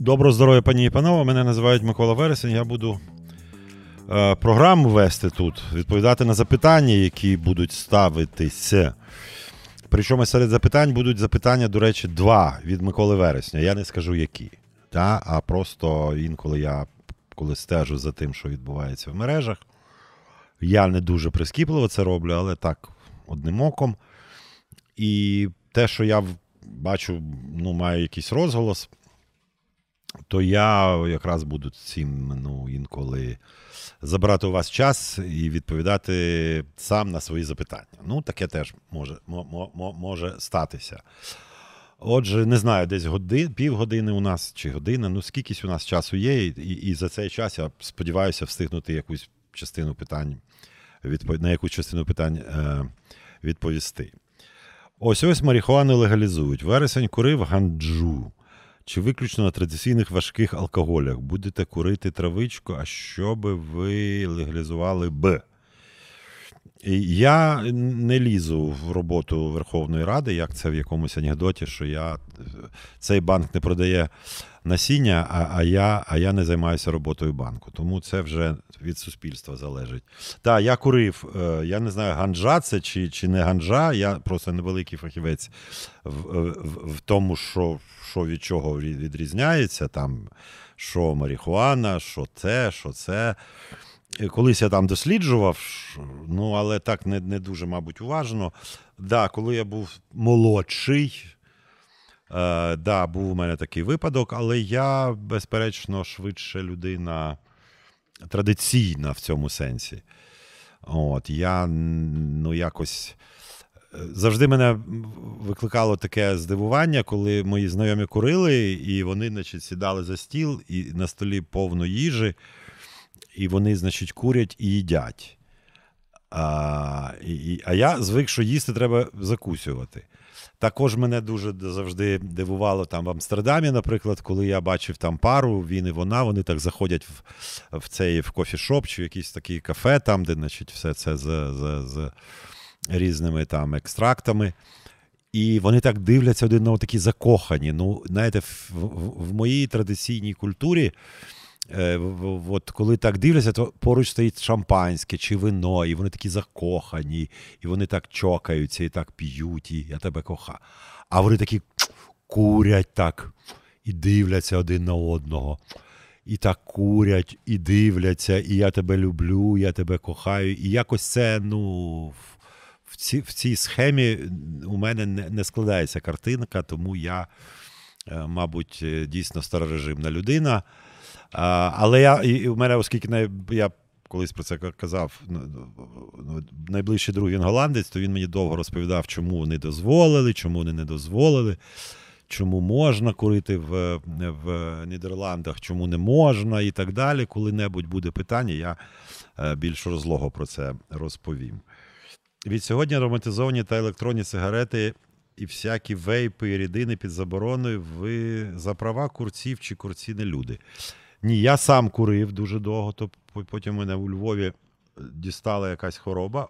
Доброго здоров'я, пані і панове. Мене називають Микола Вересень. Я буду е, програму вести тут, відповідати на запитання, які будуть ставитися. Причому серед запитань будуть запитання, до речі, два від Миколи Вересня. Я не скажу які. Та? А просто інколи я коли стежу за тим, що відбувається в мережах. Я не дуже прискіпливо це роблю, але так, одним оком. І те, що я бачу, ну, маю якийсь розголос то я якраз буду цим ну, інколи забирати у вас час і відповідати сам на свої запитання. Ну, таке теж може може статися. Отже, не знаю, десь годин, півгодини у нас чи година, ну скількись у нас часу є, і, і за цей час я сподіваюся встигнути якусь частину питань, відпов... на якусь частину питань е, відповісти. Ось ось марихуану легалізують. Вересень курив ганджу чи виключно на традиційних важких алкоголях будете курити травичку, а що би ви легалізували б? Я не лізу в роботу Верховної Ради, як це в якомусь анекдоті, що я цей банк не продає насіння, а а, я а я не займаюся роботою банку. Тому це вже від суспільства залежить. Так, я курив, е, я не знаю, ганджа це чи чи не ганджа. Я просто невеликий фахівець в, в, в тому, що що від чого відрізняється, там, що марихуана, що те, що це. Колись я там досліджував, ну але так не не дуже, мабуть, уважно. Да, Коли я був молодший, е, да, був у мене такий випадок, але я, безперечно, швидше людина традиційна в цьому сенсі. От, Я ну, якось завжди мене викликало таке здивування, коли мої знайомі курили, і вони, значить, сідали за стіл, і на столі повно їжі, і вони, значить, курять і їдять. А і, а я звик, що їсти треба закусювати. Також мене дуже завжди дивувало там в Амстердамі, наприклад, коли я бачив там пару, він і вона, вони так заходять в в цей в кофішоп чи в якийсь такий кафе, там, де значить, все це з, з, з різними там екстрактами. І вони так дивляться один на такі закохані. Ну, знаєте, в, в, в моїй традиційній культурі, е, от коли так дивляться, то поруч стоїть шампанське чи вино, і вони такі закохані, і вони так чокаються, і так п'ють, і я тебе кохаю. А вони такі курять так і дивляться один на одного. І так курять, і дивляться, і я тебе люблю, я тебе кохаю. І якось це, ну в ці, в цій схемі у мене не, не складається картинка, тому я, е, мабуть, е, дійсно старорежимна людина. Але я, і у мене, оскільки я колись про це казав, ну, ну, найближчий друг він голландець, то він мені довго розповідав, чому вони дозволили, чому вони не дозволили. Чому можна курити в в Нідерландах, чому не можна, і так далі. Коли-небудь буде питання, я е, більш розлого про це розповім. Від сьогодні ароматизовані та електронні сигарети і всякі вейпи і рідини під забороною ви за права курців чи курці не люди. Ні, я сам курив дуже довго, то потім мене у Львові дістала якась хвороба.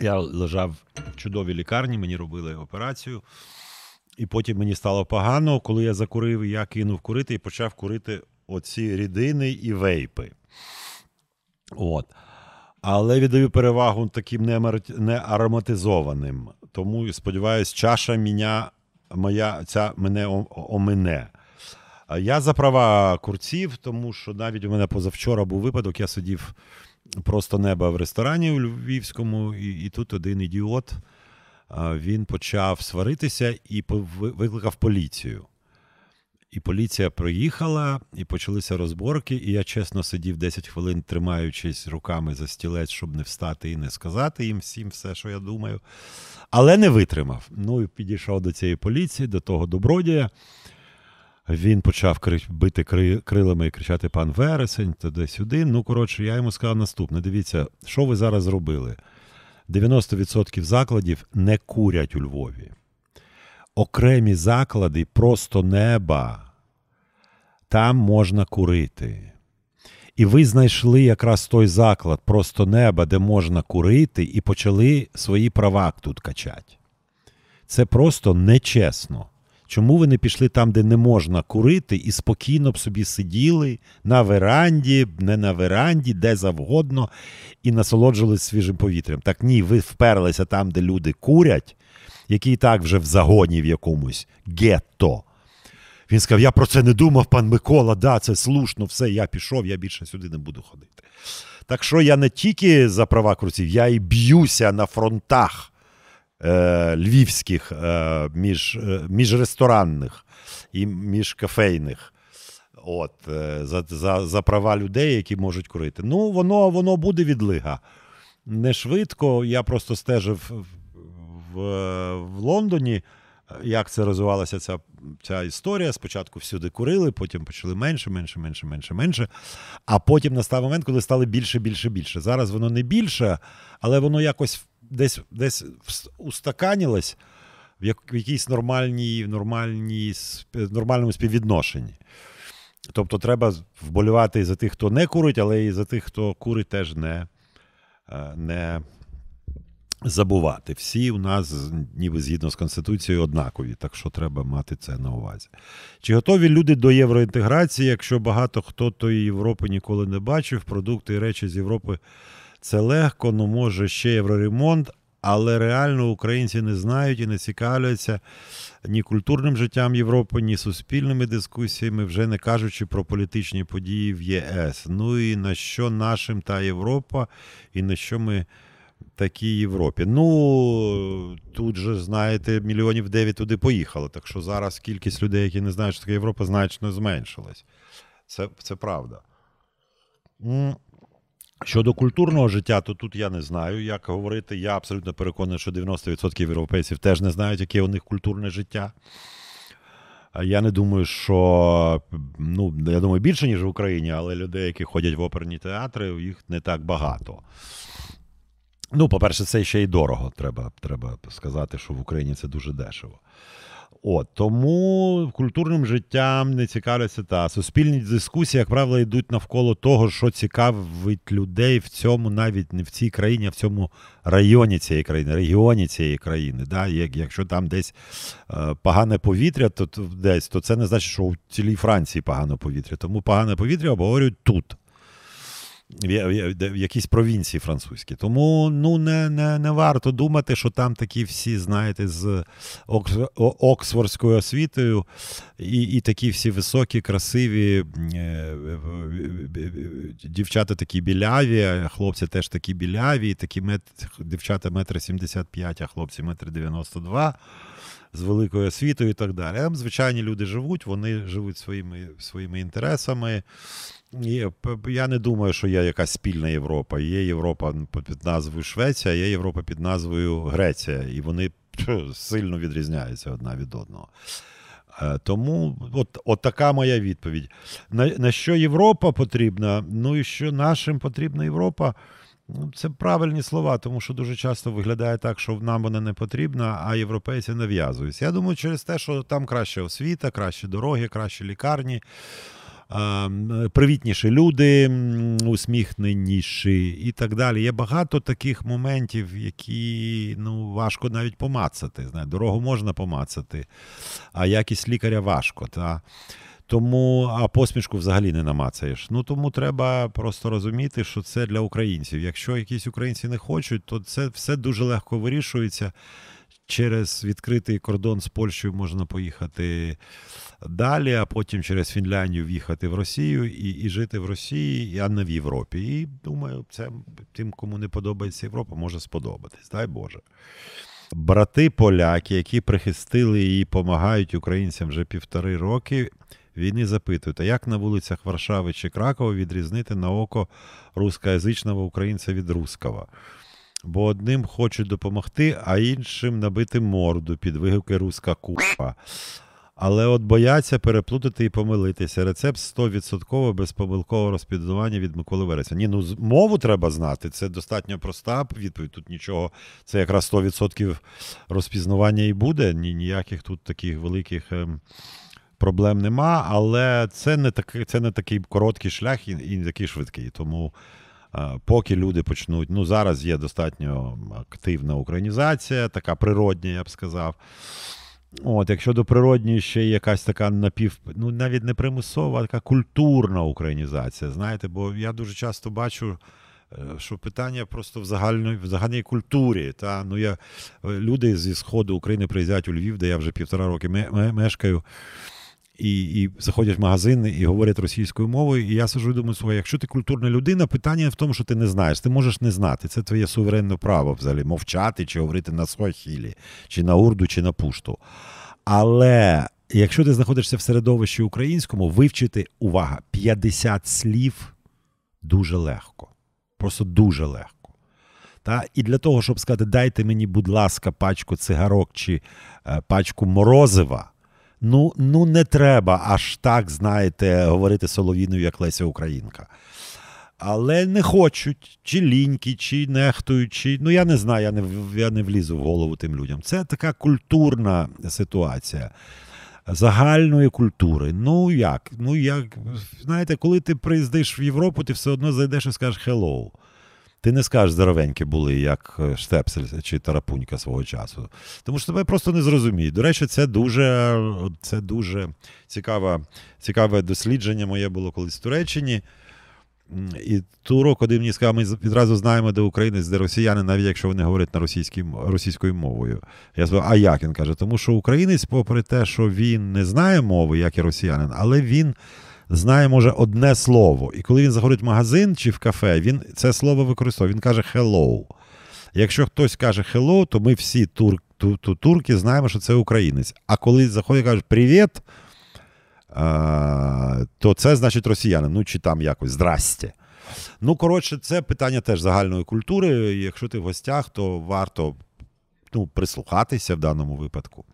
Я лежав в чудовій лікарні, мені робили операцію, і потім мені стало погано, коли я закурив, я кинув курити і почав курити оці рідини і вейпи. От. Але віддаю перевагу таким неароматизованим. Тому сподіваюся, чаша мене, моя ця мене омине. Я за права курців, тому що навіть у мене позавчора був випадок, я сидів просто неба в ресторані у Львівському, і і тут один ідіот він почав сваритися і викликав поліцію. І поліція приїхала, і почалися розборки. І я чесно сидів 10 хвилин, тримаючись руками за стілець, щоб не встати і не сказати їм всім все, що я думаю. Але не витримав. Ну і підійшов до цієї поліції, до того добродія. Він почав бити крилами і кричати Пан Вересень, туди-сюди. Ну, коротше, я йому сказав наступне: дивіться, що ви зараз зробили? 90% закладів не курять у Львові окремі заклади просто неба. Там можна курити. І ви знайшли якраз той заклад просто неба, де можна курити, і почали свої права тут качати. Це просто нечесно. Чому ви не пішли там, де не можна курити, і спокійно б собі сиділи на веранді, не на веранді, де завгодно, і насолоджувалися свіжим повітрям? Так ні, ви вперлися там, де люди курять, які і так вже в загоні в якомусь гетто. Він сказав: я про це не думав, пан Микола, да, це слушно, все, я пішов, я більше сюди не буду ходити. Так що я не тільки за права курців, я і б'юся на фронтах е, львівських, е, між, е, і міжкафейних. От, е, за, за, за права людей, які можуть курити. Ну, воно, воно буде відлига. Не швидко. Я просто стежив в, в, Лондоні як це розвивалася ця ця історія. Спочатку всюди курили, потім почали менше, менше, менше, менше, менше. А потім настав момент, коли стало більше, більше, більше. Зараз воно не більше, але воно якось десь десь устаканілось в, в якійсь нормальній, нормальній, нормальному співвідношенні. Тобто треба вболівати і за тих, хто не курить, але і за тих, хто курить, теж не. Е, не забувати. Всі у нас, ніби згідно з Конституцією, однакові, так що треба мати це на увазі. Чи готові люди до євроінтеграції, якщо багато хто тої Європи ніколи не бачив, продукти і речі з Європи це легко, ну може ще євроремонт, але реально українці не знають і не цікавляться ні культурним життям Європи, ні суспільними дискусіями, вже не кажучи про політичні події в ЄС. Ну і на що нашим та Європа, і на що ми такій Європі. Ну тут же, знаєте, мільйонів дев'ять туди поїхали. Так що зараз кількість людей, які не знають, що таке Європа, значно зменшилась. Це, Це правда. Щодо культурного життя, то тут я не знаю, як говорити. Я абсолютно переконаний, що 90% європейців теж не знають, яке у них культурне життя. Я не думаю, що ну, я думаю, більше, ніж в Україні, але людей, які ходять в оперні театри, їх не так багато. Ну, по-перше, це ще й дорого. Треба треба сказати, що в Україні це дуже дешево. От, Тому культурним життям не цікавляться та суспільні дискусії, як правило, йдуть навколо того, що цікавить людей в цьому, навіть не в цій країні, а в цьому районі цієї країни, регіоні цієї країни. Да? Якщо там десь е, погане повітря, то десь то це не значить, що у цілій Франції погане повітря. Тому погане повітря обговорюють тут в якійсь провінції французькій. Тому ну, не не, не варто думати, що там такі всі, знаєте, з Оксфордською освітою, і і такі всі високі, красиві е, дівчата такі біляві, а хлопці теж такі біляві, такі мет, дівчата метр 75, а хлопці метр 92. З великою освітою і так далі. Там звичайні люди живуть, вони живуть своїми своїми інтересами. Я не думаю, що є якась спільна Європа. Є Європа під назвою Швеція, є Європа під назвою Греція, і вони сильно відрізняються одна від одного. Е, тому от, от така моя відповідь. На на що Європа потрібна? Ну і що нашим потрібна Європа? Ну, Це правильні слова, тому що дуже часто виглядає так, що нам вона не потрібна, а європейці нав'язуються. Я думаю, через те, що там краща освіта, кращі дороги, кращі лікарні привітніші люди, усміхненіші і так далі. Є багато таких моментів, які ну, важко навіть помацати. Знає, Дорогу можна помацати, а якість лікаря важко. Та? Тому а посмішку взагалі не намацаєш. Ну тому треба просто розуміти, що це для українців. Якщо якісь українці не хочуть, то це все дуже легко вирішується. Через відкритий кордон з Польщею можна поїхати далі, а потім через Фінляндію в'їхати в Росію і і жити в Росії, а не в Європі. І думаю, це тим, кому не подобається Європа, може сподобатись. Дай Боже. Брати поляки, які прихистили і допомагають українцям вже півтори роки. Війни запитують, а як на вулицях Варшави чи Кракова відрізнити на око рускоязичного українця від руского? Бо одним хочуть допомогти, а іншим набити морду під вигуки руска купа. Але от бояться переплутати і помилитися. Рецепт 100% безпомилкового розпізнавання від Миколи Вереся. Ні, ну мову треба знати. Це достатньо проста відповідь. Тут нічого, це якраз 100% розпізнавання і буде. Ні, Ніяких тут таких великих ем, проблем нема. Але це не такий, це не такий короткий шлях і, і не такий швидкий. Тому. Поки люди почнуть, ну зараз є достатньо активна українізація, така природня, я б сказав. От, Якщо до природньої ще є якась така напів, ну навіть не примусова, а така культурна українізація. Знаєте, бо я дуже часто бачу, е, що питання просто в загальній в загальній культурі. Та? Ну, я, Люди зі Сходу України приїздять у Львів, де я вже півтора роки мешкаю і і заходять в магазин і говорять російською мовою. І я сижу і думаю, слухай, якщо ти культурна людина, питання в тому, що ти не знаєш. Ти можеш не знати. Це твоє суверенне право взагалі мовчати чи говорити на свахілі, чи на урду, чи на пушту. Але якщо ти знаходишся в середовищі українському, вивчити увага, 50 слів дуже легко. Просто дуже легко. Та? І для того, щоб сказати, дайте мені, будь ласка, пачку цигарок чи е, пачку морозива. Ну ну не треба аж так, знаєте, говорити Соловіною, як Леся Українка. Але не хочуть, чи лінькі, чи нехтують, чи. Ну я не знаю, я не я не влізу в голову тим людям. Це така культурна ситуація загальної культури. Ну як? Ну як, знаєте, коли ти приїздиш в Європу, ти все одно зайдеш і скажеш «hello». Ти не скажеш здоровенькі були, як е, Штепсель чи Тарапунька свого часу. Тому що тебе просто не зрозуміють. До речі, це дуже це дуже цікаве, цікаве дослідження моє було колись в Туреччині. І турок один мені сказав, ми відразу знаємо, де українець, де росіяни, навіть якщо вони говорять на російською мовою. Я сказав, а як він каже? Тому що українець, попри те, що він не знає мови, як і росіянин, але він знає, може, одне слово. І коли він заходить в магазин чи в кафе, він це слово використовує. Він каже hello. Якщо хтось каже hello, то ми всі тур, ту, ту, турки знаємо, що це українець. А коли заходить і кажуть привіт, то це значить росіянин. Ну чи там якось здрасте. Ну, коротше, це питання теж загальної культури. Якщо ти в гостях, то варто ну, прислухатися в даному випадку.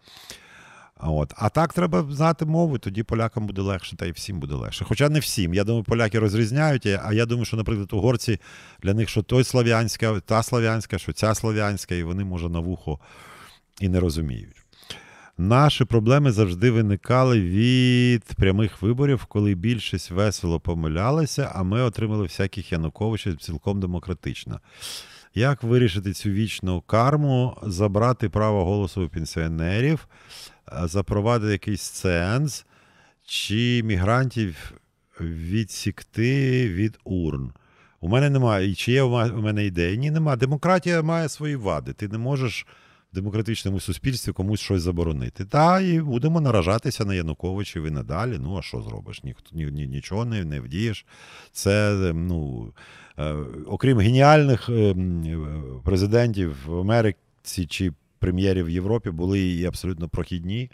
От. А так треба знати мову, тоді полякам буде легше, та й всім буде легше. Хоча не всім. Я думаю, поляки розрізняють, а я думаю, що, наприклад, угорці для них що той слав'янська, та слав'янська, що ця слав'янська, і вони, може, на вухо і не розуміють. Наші проблеми завжди виникали від прямих виборів, коли більшість весело помилялася, а ми отримали всяких Януковичів цілком демократично. Як вирішити цю вічну карму, забрати право голосу у пенсіонерів? запровадити якийсь сенс, чи мігрантів відсікти від урн. У мене немає. І чи є у мене ідеї? Ні, немає. Демократія має свої вади. Ти не можеш демократичному суспільстві комусь щось заборонити. Та і будемо наражатися на Януковичів і надалі. Ну, а що зробиш? Ніхто ні, ні, нічого не, не вдієш. Це, ну, е, окрім геніальних е, президентів в Америці чи прем'єрів в Європі були і абсолютно прохідні.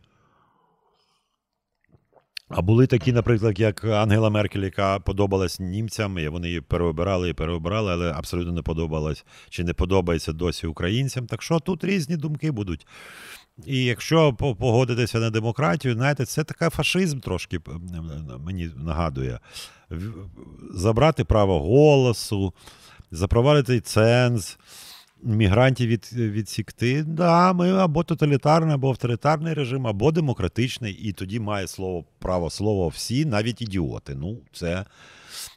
А були такі, наприклад, як Ангела Меркель, яка подобалась німцям, і вони її переобирали і переобирали, але абсолютно не подобалась чи не подобається досі українцям. Так що тут різні думки будуть. І якщо погодитися на демократію, знаєте, це така фашизм трошки мені нагадує. Забрати право голосу, запровадити ценз мігрантів від, відсікти. Да, ми або тоталітарний, або авторитарний режим, або демократичний, і тоді має слово право слова всі, навіть ідіоти. Ну, це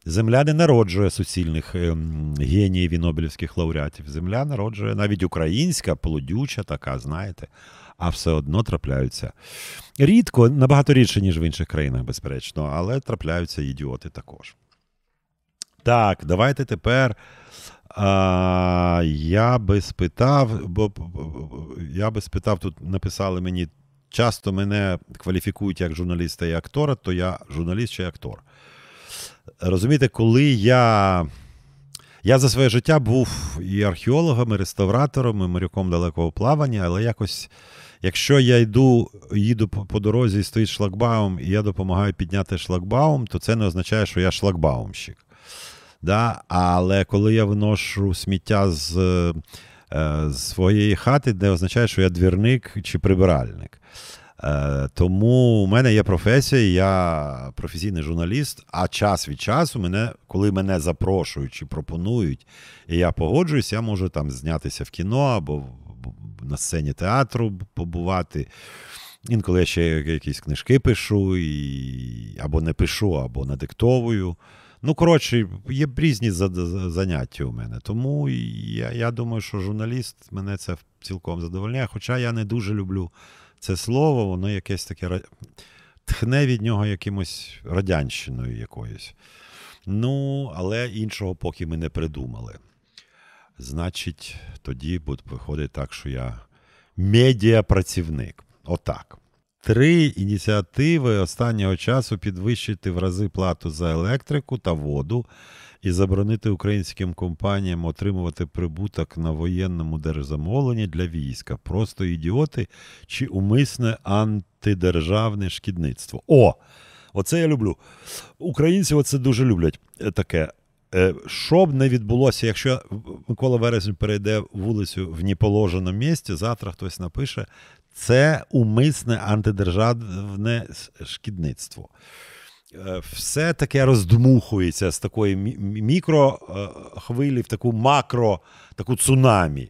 земля не народжує суцільних ем, геніїв і Нобелівських лауреатів. Земля народжує навіть українська, плодюча, така, знаєте. А все одно трапляються. Рідко, набагато рідше, ніж в інших країнах, безперечно, але трапляються ідіоти також. Так, давайте тепер а, Я би спитав, бо я би спитав, тут написали мені, часто мене кваліфікують як журналіста і актора, то я журналіст чи актор. Розумієте, коли я. Я за своє життя був і археологом, і реставратором, і моряком далекого плавання, але якось, якщо я йду, їду по дорозі і стоїть шлагбаум, і я допомагаю підняти шлагбаум, то це не означає, що я шлагбаумщик. Да? Але коли я виношу сміття з е, з своєї хати, не означає, що я двірник чи прибиральник. Е, тому у мене є професія, я професійний журналіст, а час від часу, мене, коли мене запрошують чи пропонують, і я погоджуюсь, я можу там знятися в кіно або на сцені театру побувати. Інколи я ще якісь книжки пишу, і... або не пишу, або надиктовую. Ну, коротше, є різні заняття у мене. Тому я я думаю, що журналіст мене це цілком задовольняє. Хоча я не дуже люблю це слово, воно якесь таке тхне від нього якимось радянщиною якоюсь. Ну, але іншого поки ми не придумали. Значить, тоді буде виходить так, що я медіапрацівник. Отак. Три ініціативи останнього часу підвищити в рази плату за електрику та воду і заборонити українським компаніям отримувати прибуток на воєнному держзамовленні для війська. Просто ідіоти чи умисне антидержавне шкідництво. О! Оце я люблю. Українці оце дуже люблять е, таке. Е, що б не відбулося, якщо Микола Вересень перейде вулицю в неположеному місці, завтра хтось напише це умисне антидержавне шкідництво. Е, все таке роздмухується з такої мікрохвилі в таку макро, таку цунамі.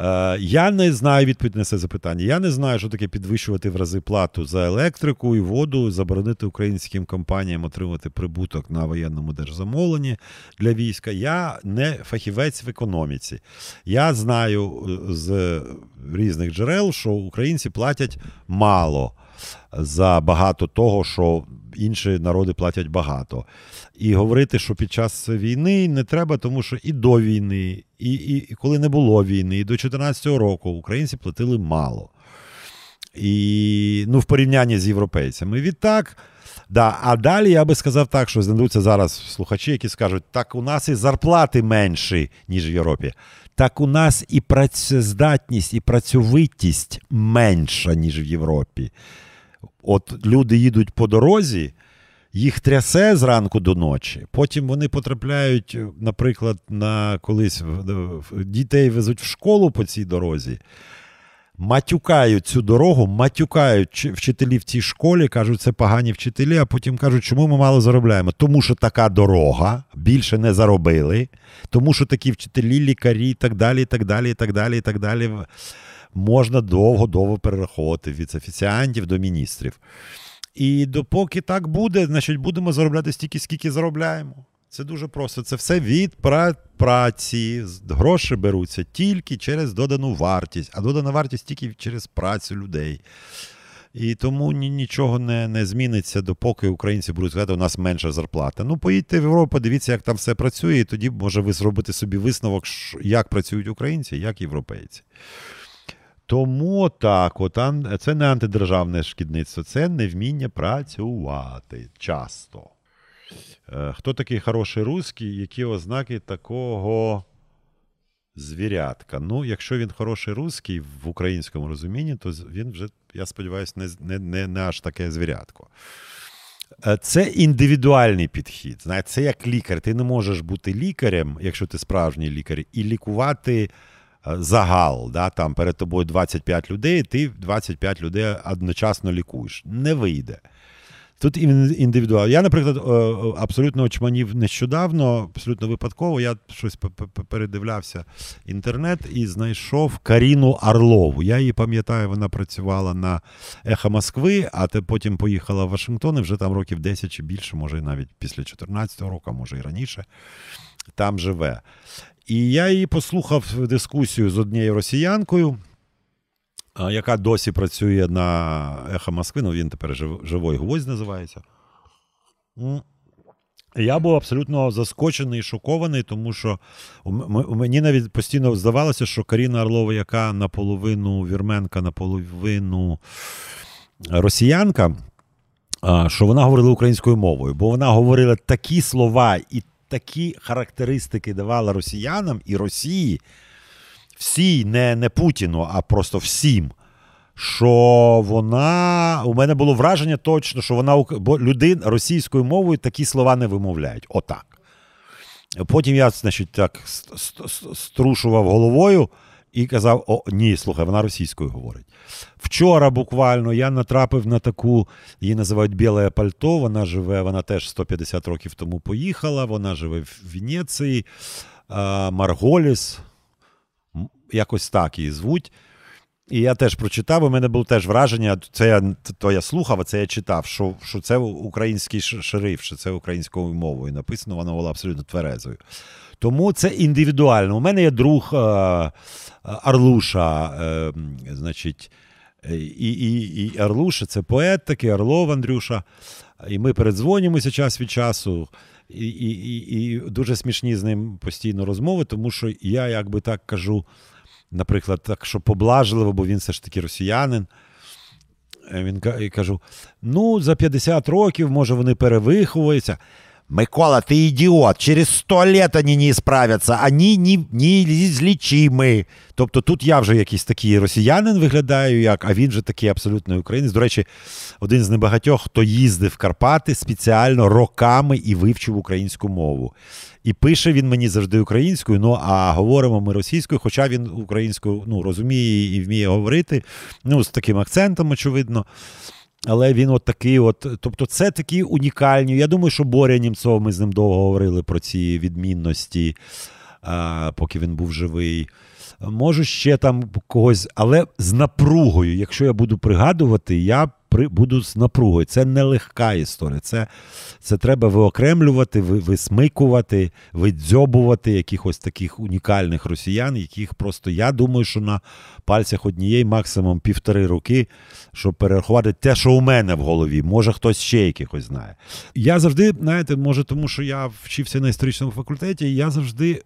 Е, я не знаю відповідь на це запитання. Я не знаю, що таке підвищувати в рази плату за електрику і воду, заборонити українським компаніям отримати прибуток на воєнному держзамовленні для війська. Я не фахівець в економіці. Я знаю е, з різних джерел, що українці платять мало за багато того, що інші народи платять багато. І говорити, що під час війни не треба, тому що і до війни, і, і, і коли не було війни, і до 2014 року українці платили мало. І ну, в порівнянні з європейцями. Відтак. Да, А далі я би сказав так, що знайдуться зараз слухачі, які скажуть, так у нас і зарплати менші, ніж в Європі. Так у нас і працездатність, і працьовитість менша, ніж в Європі. От люди їдуть по дорозі, їх трясе зранку до ночі. Потім вони потрапляють, наприклад, на колись дітей везуть в школу по цій дорозі. Матюкають цю дорогу, матюкають вчителі в цій школі, кажуть, це погані вчителі, а потім кажуть, чому ми мало заробляємо? Тому що така дорога, більше не заробили, тому що такі вчителі, лікарі і так далі, і так далі, і так далі, і так далі можна довго-довго перераховувати від офіціантів до міністрів. І допоки так буде, значить будемо заробляти стільки, скільки заробляємо. Це дуже просто. Це все від праці. Гроші беруться тільки через додану вартість, а додана вартість тільки через працю людей. І тому нічого не не зміниться, допоки українці будуть сказати, у нас менша зарплата. Ну, поїдьте в Європу, подивіться, як там все працює, і тоді може ви зробити собі висновок, як працюють українці, як європейці. Тому так, от, це не антидержавне шкідництво, це невміння працювати часто. Е, хто такий хороший русський, які ознаки такого звірятка? Ну, якщо він хороший русський в українському розумінні, то він вже, я сподіваюся, не не, не, не аж таке звірятко. Е, це індивідуальний підхід. Знаєте, Це як лікар. Ти не можеш бути лікарем, якщо ти справжній лікар, і лікувати. Е, загал, да, там перед тобою 25 людей, ти 25 людей одночасно лікуєш. Не вийде. Тут індивідуально. Я, наприклад, е, е, абсолютно очманів нещодавно, абсолютно випадково, я щось передивлявся інтернет і знайшов Каріну Орлову. Я її пам'ятаю, вона працювала на Ехо Москви, а потім поїхала в Вашингтон і вже там років 10 чи більше, може навіть після 14 року, може і раніше. Там живе. І я її послухав дискусію з однією росіянкою, яка досі працює на Ехо Москви. Ну, він тепер живой гвоздь називається. Я був абсолютно заскочений і шокований, тому що мені навіть постійно здавалося, що Каріна Орлова, яка наполовину вірменка, наполовину росіянка, що вона говорила українською мовою, бо вона говорила такі слова і такі характеристики давала росіянам і Росії, всій, не, не Путіну, а просто всім. Що вона. У мене було враження точно, що вона бо людин російською мовою такі слова не вимовляють. Отак. Потім я, значить, так струшував головою і казав: О, ні, слухай, вона російською говорить. Вчора буквально я натрапив на таку, її називають Біле пальто. Вона живе, вона теж 150 років тому поїхала. Вона живе в Венеції, Марголіс, якось так її звуть. І я теж прочитав, у мене було теж враження, це я то я слухав, а це я читав, що що це український шериф, що це українською мовою написано, вона була абсолютно тверезою. Тому це індивідуально. У мене є друг е, Арлуша, е, значить, І і, і Орлуша це поет такий, Орлов Андрюша. І ми передзвонюємося час від часу. І і, і, дуже смішні з ним постійно розмови, тому що я якби так кажу, наприклад, так, що поблажливо, бо він все ж таки росіянин. Він кажу: ну, за 50 років, може, вони перевиховуються. Микола, ты идиот, через сто лет они не справляться, вони не, неізлічимі. Тобто тут я вже якийсь такий росіянин виглядаю, як, а він же такий абсолютний українець. До речі, один з небагатьох, хто їздив в Карпати спеціально роками і вивчив українську мову. І пише він мені завжди українською, ну а говоримо ми російською, хоча він українською ну, розуміє і вміє говорити, ну, з таким акцентом, очевидно. Але він от такий, от, тобто, це такі унікальні. Я думаю, що Боря Німцов, ми з ним довго говорили про ці відмінності, а, поки він був живий. Можу ще там когось, але з напругою. Якщо я буду пригадувати, я при, буду з напругою. Це не легка історія. Це це треба виокремлювати, висмикувати, видзьобувати якихось таких унікальних росіян, яких просто я думаю, що на пальцях однієї, максимум півтори роки, щоб перерахувати те, що у мене в голові. Може, хтось ще якихось знає. Я завжди, знаєте, може, тому що я вчився на історичному факультеті, я завжди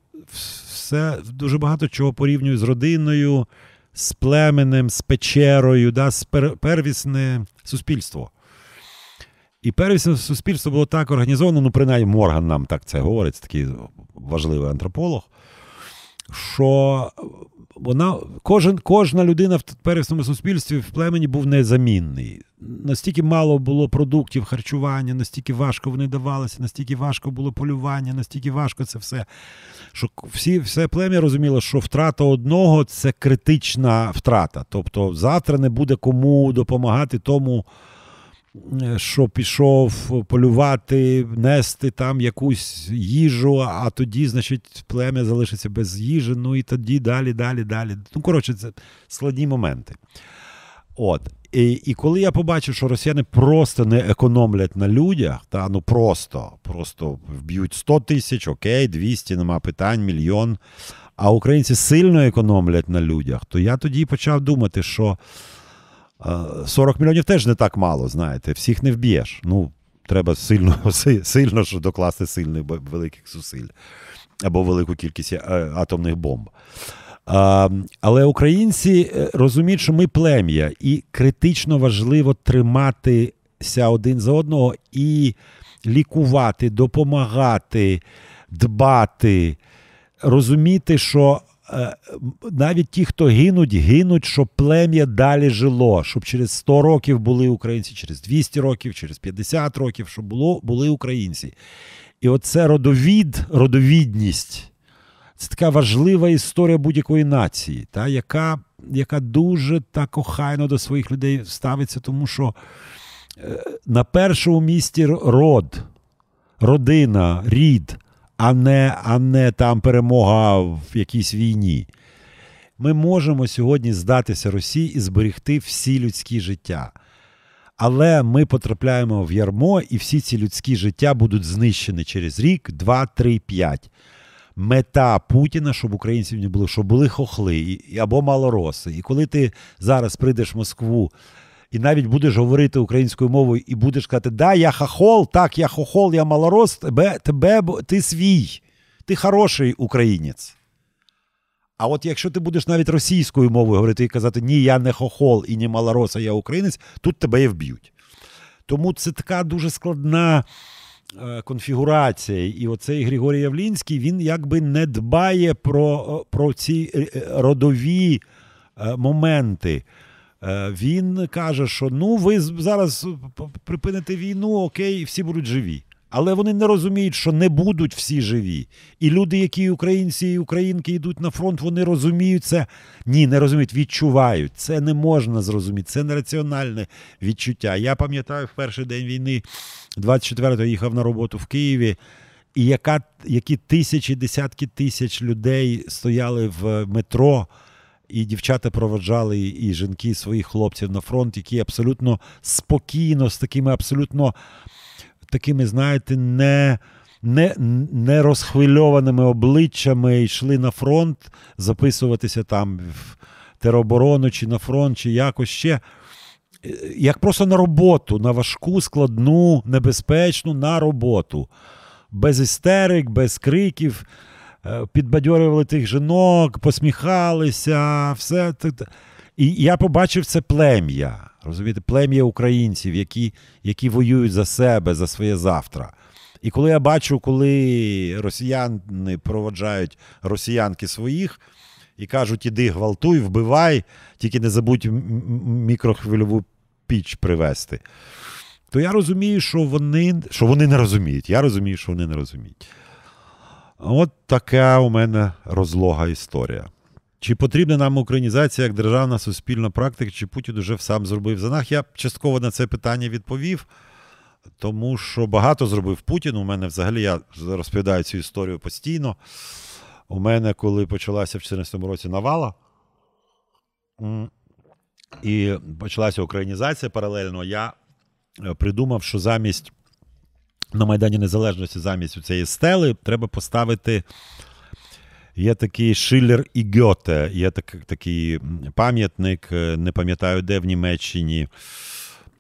все дуже багато чого порівнюю з родиною з племенем, з печерою, да, з первісне суспільство. І первісне суспільство було так організовано, ну, принаймні, Морган нам так це говорить, такий важливий антрополог, що вона, кожен, кожна людина в первісному суспільстві в племені був незамінний. Настільки мало було продуктів харчування, настільки важко вони давалися, настільки важко було полювання, настільки важко це все. Що всі, Все плем'я розуміло, що втрата одного це критична втрата. Тобто завтра не буде кому допомагати тому що пішов полювати, нести там якусь їжу, а тоді, значить, плем'я залишиться без їжі, ну і тоді далі, далі, далі. Ну, коротше, це складні моменти. От. І і коли я побачив, що росіяни просто не економлять на людях, та ну просто, просто вб'ють 100 тисяч, окей, 200, нема питань, мільйон. А українці сильно економлять на людях, то я тоді почав думати, що 40 мільйонів теж не так мало, знаєте, всіх не вб'єш. Ну, треба сильно сильно що докласти сильних великих зусиль або велику кількість е, атомних бомб. Але українці е, розуміють, що ми плем'я, і критично важливо триматися один за одного і лікувати, допомагати, дбати, розуміти, що навіть ті, хто гинуть, гинуть, щоб плем'я далі жило, щоб через 100 років були українці, через 200 років, через 50 років, щоб було, були українці. І оце родовід, родовідність це така важлива історія будь-якої нації, та, яка яка дуже так охайно до своїх людей ставиться, тому що е, на першому місці род, родина, рід а не, а не там перемога в якійсь війні. Ми можемо сьогодні здатися Росії і зберегти всі людські життя. Але ми потрапляємо в ярмо, і всі ці людські життя будуть знищені через рік, два, три, п'ять. Мета Путіна, щоб українців не було, щоб були хохли або малороси. І коли ти зараз прийдеш в Москву і навіть будеш говорити українською мовою, і будеш казати, да, я хохол, так, я хохол, я малорос, тебе, тебе ти свій, ти хороший українець. А от якщо ти будеш навіть російською мовою говорити і казати, ні, я не хохол і не малорос, а я українець, тут тебе і вб'ють. Тому це така дуже складна е, конфігурація. І оцей Григорій Явлінський він якби не дбає про, про ці е, родові е, моменти. Е, він каже, що ну ви зараз припините війну, окей, всі будуть живі. Але вони не розуміють, що не будуть всі живі. І люди, які українці і українки йдуть на фронт, вони розуміють це. Ні, не розуміють, відчувають. Це не можна зрозуміти, це нераціональне відчуття. Я пам'ятаю, в перший день війни, 24-го їхав на роботу в Києві, і яка, які тисячі, десятки тисяч людей стояли в метро і дівчата проводжали і жінки своїх хлопців на фронт, які абсолютно спокійно, з такими абсолютно такими, знаєте, не не, не розхвильованими обличчями йшли на фронт записуватися там в тероборону, чи на фронт, чи якось ще. Е, Як просто на роботу, на важку, складну, небезпечну на роботу. Без істерик, без криків, підбадьорювали тих жінок, посміхалися, все. І я побачив це плем'я. Розумієте, плем'я українців, які, які воюють за себе, за своє завтра. І коли я бачу, коли росіяни проводжають росіянки своїх і кажуть, іди гвалтуй, вбивай, тільки не забудь мікрохвильову піч привезти. То я розумію, що вони, що вони не розуміють. Я розумію, що вони не розуміють. От така у мене розлога історія. Чи потрібна нам українізація як державна суспільна практика, чи Путін уже сам зробив за нас? Я частково на це питання відповів, тому що багато зробив Путін. У мене взагалі я розповідаю цю історію постійно. У мене, коли почалася в 2014 році навала, і почалася українізація паралельно, я е, придумав, що замість на Майдані Незалежності, замість цієї стели, треба поставити. Є такий Шиллер і Гьоте, є так, такий пам'ятник, е, не пам'ятаю, де в Німеччині,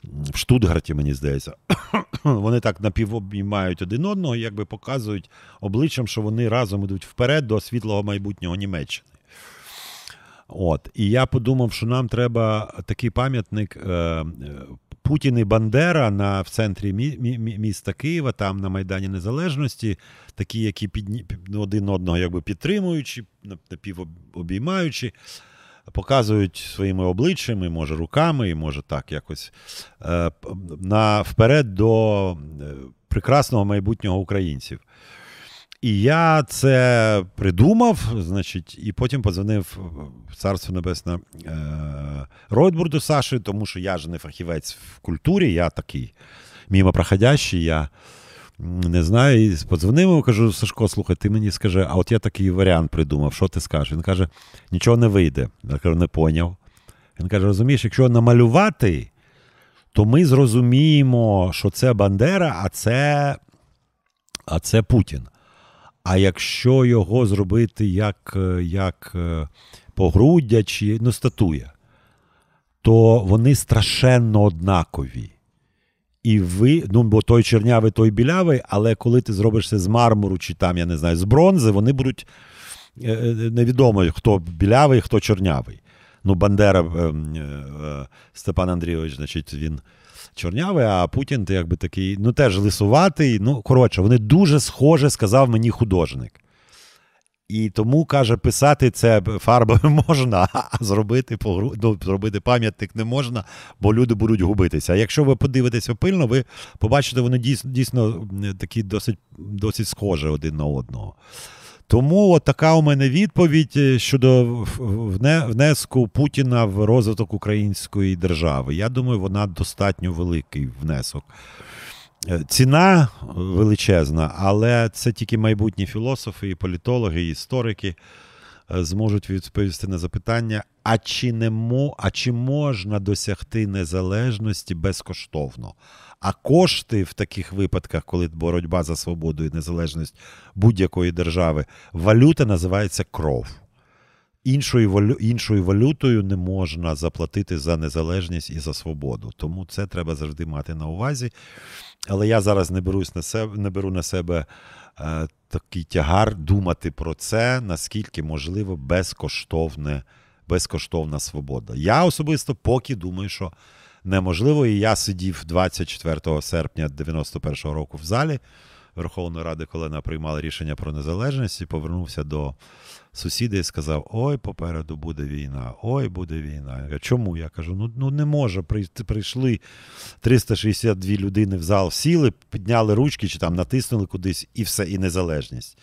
в Штутгарті, мені здається. Вони так напівобіймають один одного, якби показують обличчям, що вони разом йдуть вперед до світлого майбутнього Німеччини. От. І я подумав, що нам треба такий пам'ятник е, е, Путін і Бандера на, в центрі мі, мі, мі- міста Києва, там на Майдані Незалежності, такі, які підні, один одного якби підтримуючи, напівобіймаючи, показують своїми обличчями, може, руками, і може так якось е, на, вперед до е, прекрасного майбутнього українців. І я це придумав, значить, і потім подзвонив в Царство Небесне е, Ройтбурду Саші, тому що я ж не фахівець в культурі, я такий мімопроходящий, я не знаю. І подзвонив йому, кажу: Сашко, слухай, ти мені скажи, а от я такий варіант придумав, що ти скажеш? Він каже: нічого не вийде. Я кажу, не поняв. Він каже: розумієш, якщо намалювати, то ми зрозуміємо, що це Бандера, а це, а це Путін. А якщо його зробити як, е, як е, погруддя чи ну, статуя, то вони страшенно однакові. І ви, ну, бо той чорнявий, той білявий, але коли ти зробиш це з мармуру чи там, я не знаю, з бронзи, вони будуть е, невідомо, хто білявий, хто чорнявий. Ну, Бандера е, е, Степан Андрійович, значить, він чорнявий, а Путін то якби такий, ну теж лисуватий. Ну, коротше, вони дуже схоже, сказав мені художник. І тому каже, писати це фарбою можна, а зробити ну, зробити пам'ятник не можна, бо люди будуть губитися. А якщо ви подивитеся пильно, ви побачите, вони дійсно, дійсно такі досить, досить схожі один на одного. Тому от така у мене відповідь е, щодо вне- внеску Путіна в розвиток української держави. Я думаю, вона достатньо великий внесок. Е, Ціна величезна, але це тільки майбутні філософи, і політологи, і історики е, зможуть відповісти на запитання: а чи, не мо, а чи можна досягти незалежності безкоштовно? А кошти в таких випадках, коли боротьба за свободу і незалежність будь-якої держави, валюта називається кров. Іншою, валю, іншою валютою не можна заплатити за незалежність і за свободу. Тому це треба завжди мати на увазі. Але я зараз не берусь на себе, не беру на себе е, такий тягар думати про це, наскільки можливо безкоштовне, безкоштовна свобода. Я особисто поки думаю, що неможливо. І я сидів 24 серпня 91-го року в залі Верховної Ради, коли вона приймала рішення про незалежність, і повернувся до сусіда і сказав: Ой, попереду буде війна, ой, буде війна. Я Чому? Я кажу, ну, ну не може. Прийшли 362 людини в зал, сіли, підняли ручки чи там натиснули кудись, і все, і незалежність.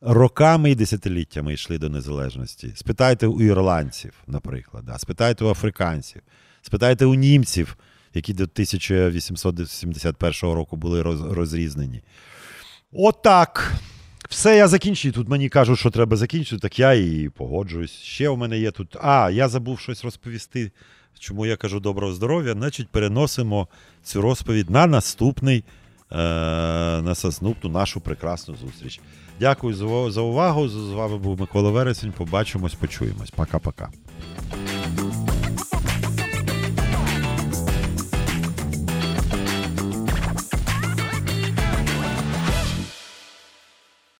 Роками і десятиліттями йшли до незалежності. Спитайте у ірландців, наприклад, да. спитайте у африканців, спитайте у німців, які до 1871 року були розрізнені. Отак. Все, я закінчив. Тут мені кажуть, що треба закінчити, так я і погоджуюсь. Ще у мене є тут. А, я забув щось розповісти. Чому я кажу доброго здоров'я? Значить, переносимо цю розповідь на наступний, е, на наступну нашу прекрасну зустріч. Дякую за увагу. З вами був Микола Вересень. Побачимось, почуємось. Пока-пока.